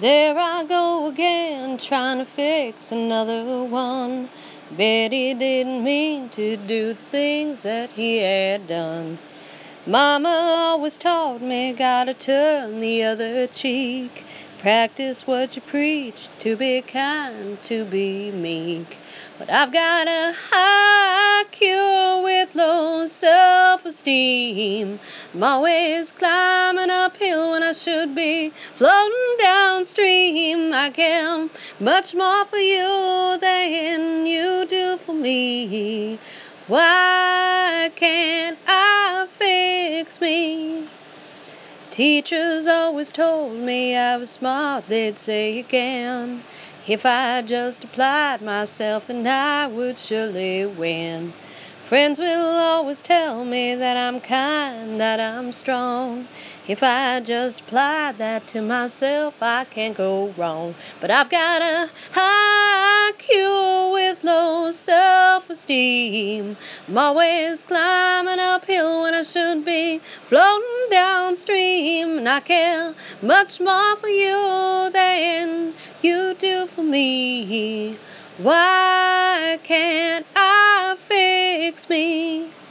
There I go again, trying to fix another one. Bet he didn't mean to do things that he had done. Mama always taught me, gotta turn the other cheek. Practice what you preach, to be kind, to be meek. But I've got a high IQ with low self-esteem. I'm always climbing uphill when I should be floating downstream. I care much more for you than you do for me. Why can't I fix me? Teachers always told me I was smart, they'd say again. If I just applied myself, then I would surely win. Friends will always tell me that I'm kind, that I'm strong. If I just apply that to myself, I can't go wrong. But I've got a high IQ with low self esteem. I'm always climbing uphill when I should be floating downstream. And I care much more for you than you do for me. Why can't makes me